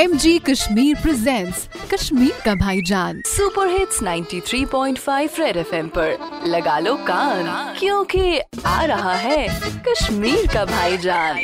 M G Kashmir presents Kashmir का भाईजान super hits 93.5 red FM पर। लगा लो कान क्योंकि आ रहा है कश्मीर का भाईजान।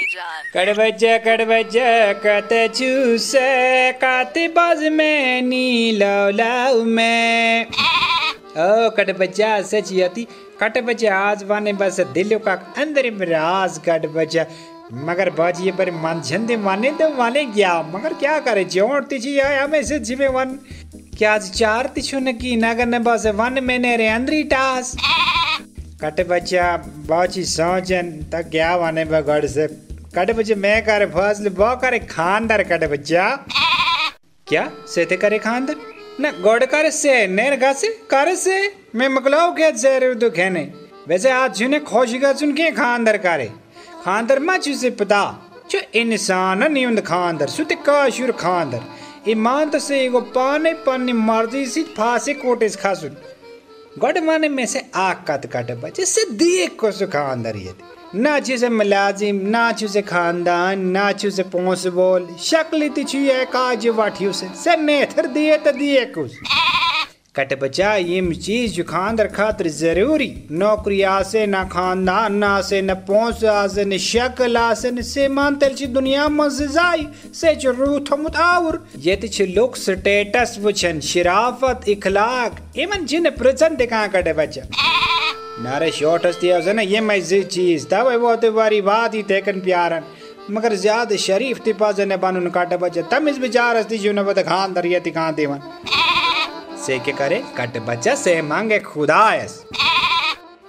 कड़ बजा कड़ बजा कते चूसे काते बाज में नी लव लव में। ओ कट बजा सच यति कट बजा आज वाने बस दिल का अंदर में राज कट बजा। मगर बाजी पर मन झंदे माने तो माने गया मगर क्या करे? जोड़ तिची हमें से जिमे वन। क्या चार तिछु न की नगर न बस वन मैंने रे अंदरी टास? कट बच्चा बाची सोचन तक क्या वाने बगड़ से? कट बच्चे मैं करे फ़सल बो करे खानदार कट बच्चा क्या? सेते करे खानदार? न, गोड़ करे से नेर गासे, करे से? मैं मकलाओ के से रे तो खेने वैसे आज जुने खोशी का सुन के खानदार करे। चुसे पता, जो इंसान नहीं उन खानदार, सुते काशुर खानदार। ईमान तो से एगो पाने पानी मर्ज़ी सी फांसे कोटेस खासुन गड माने में से आग कत कट बचे से दिए को सु खानदार ये। ना चुसे मलाजिम, ना चुसे खानदान, ना चुसे पोंस बोल। शक्ल तिछु ये काज वाठियो से से नेथर दिए त दिए कुछ। कट बचा यम चीज़ खानदार खातिर ज़रूरी। नौकरी आसे ना खानदान, ना से न पोंस आसे न शक्ल, आसे न से मान तेल ची दुनिया जाई। से जो रूह थमुत आवर ये ति छि लोक, स्टेटस वचन शराफत, इखलाक। इमन जिन प्रचन दिखा कट बचा। नारे शॉर्टस दिया से ना, ये मैं जी चीज़। तब वो तो बारी बात ही तेकन प्यारन। मगर ज़्यादा शरीफ तिपा जने बानुन काट बचा। तम इस विचार अस्ति जो न बद खान दरिया तिकान देवन। से के करे, कट बच्चा से मांगे खुदायस।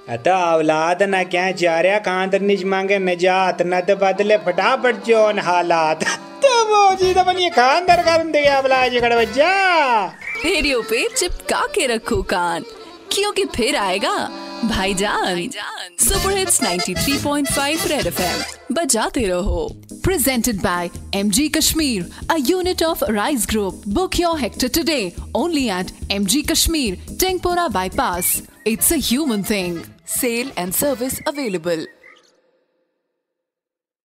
अतः औलाद न क्या चार्या कांदर निज मांगे निजात न तो बदले फटाफट जोन हालात। तो वो जी तो बनिए कांदर कर दे अवला जगड़ बच्चा रेडियो पे चिपका के रखो कान। क्योंकि फिर आएगा भाईजान सुपर हिट्स 93.5 रेड एफएम बजाते रहो presented by MG Kashmir, a unit of Rise Group. Book your hectare today only at MG Kashmir, Tengpora Bypass. It's a human thing. Sale and service available.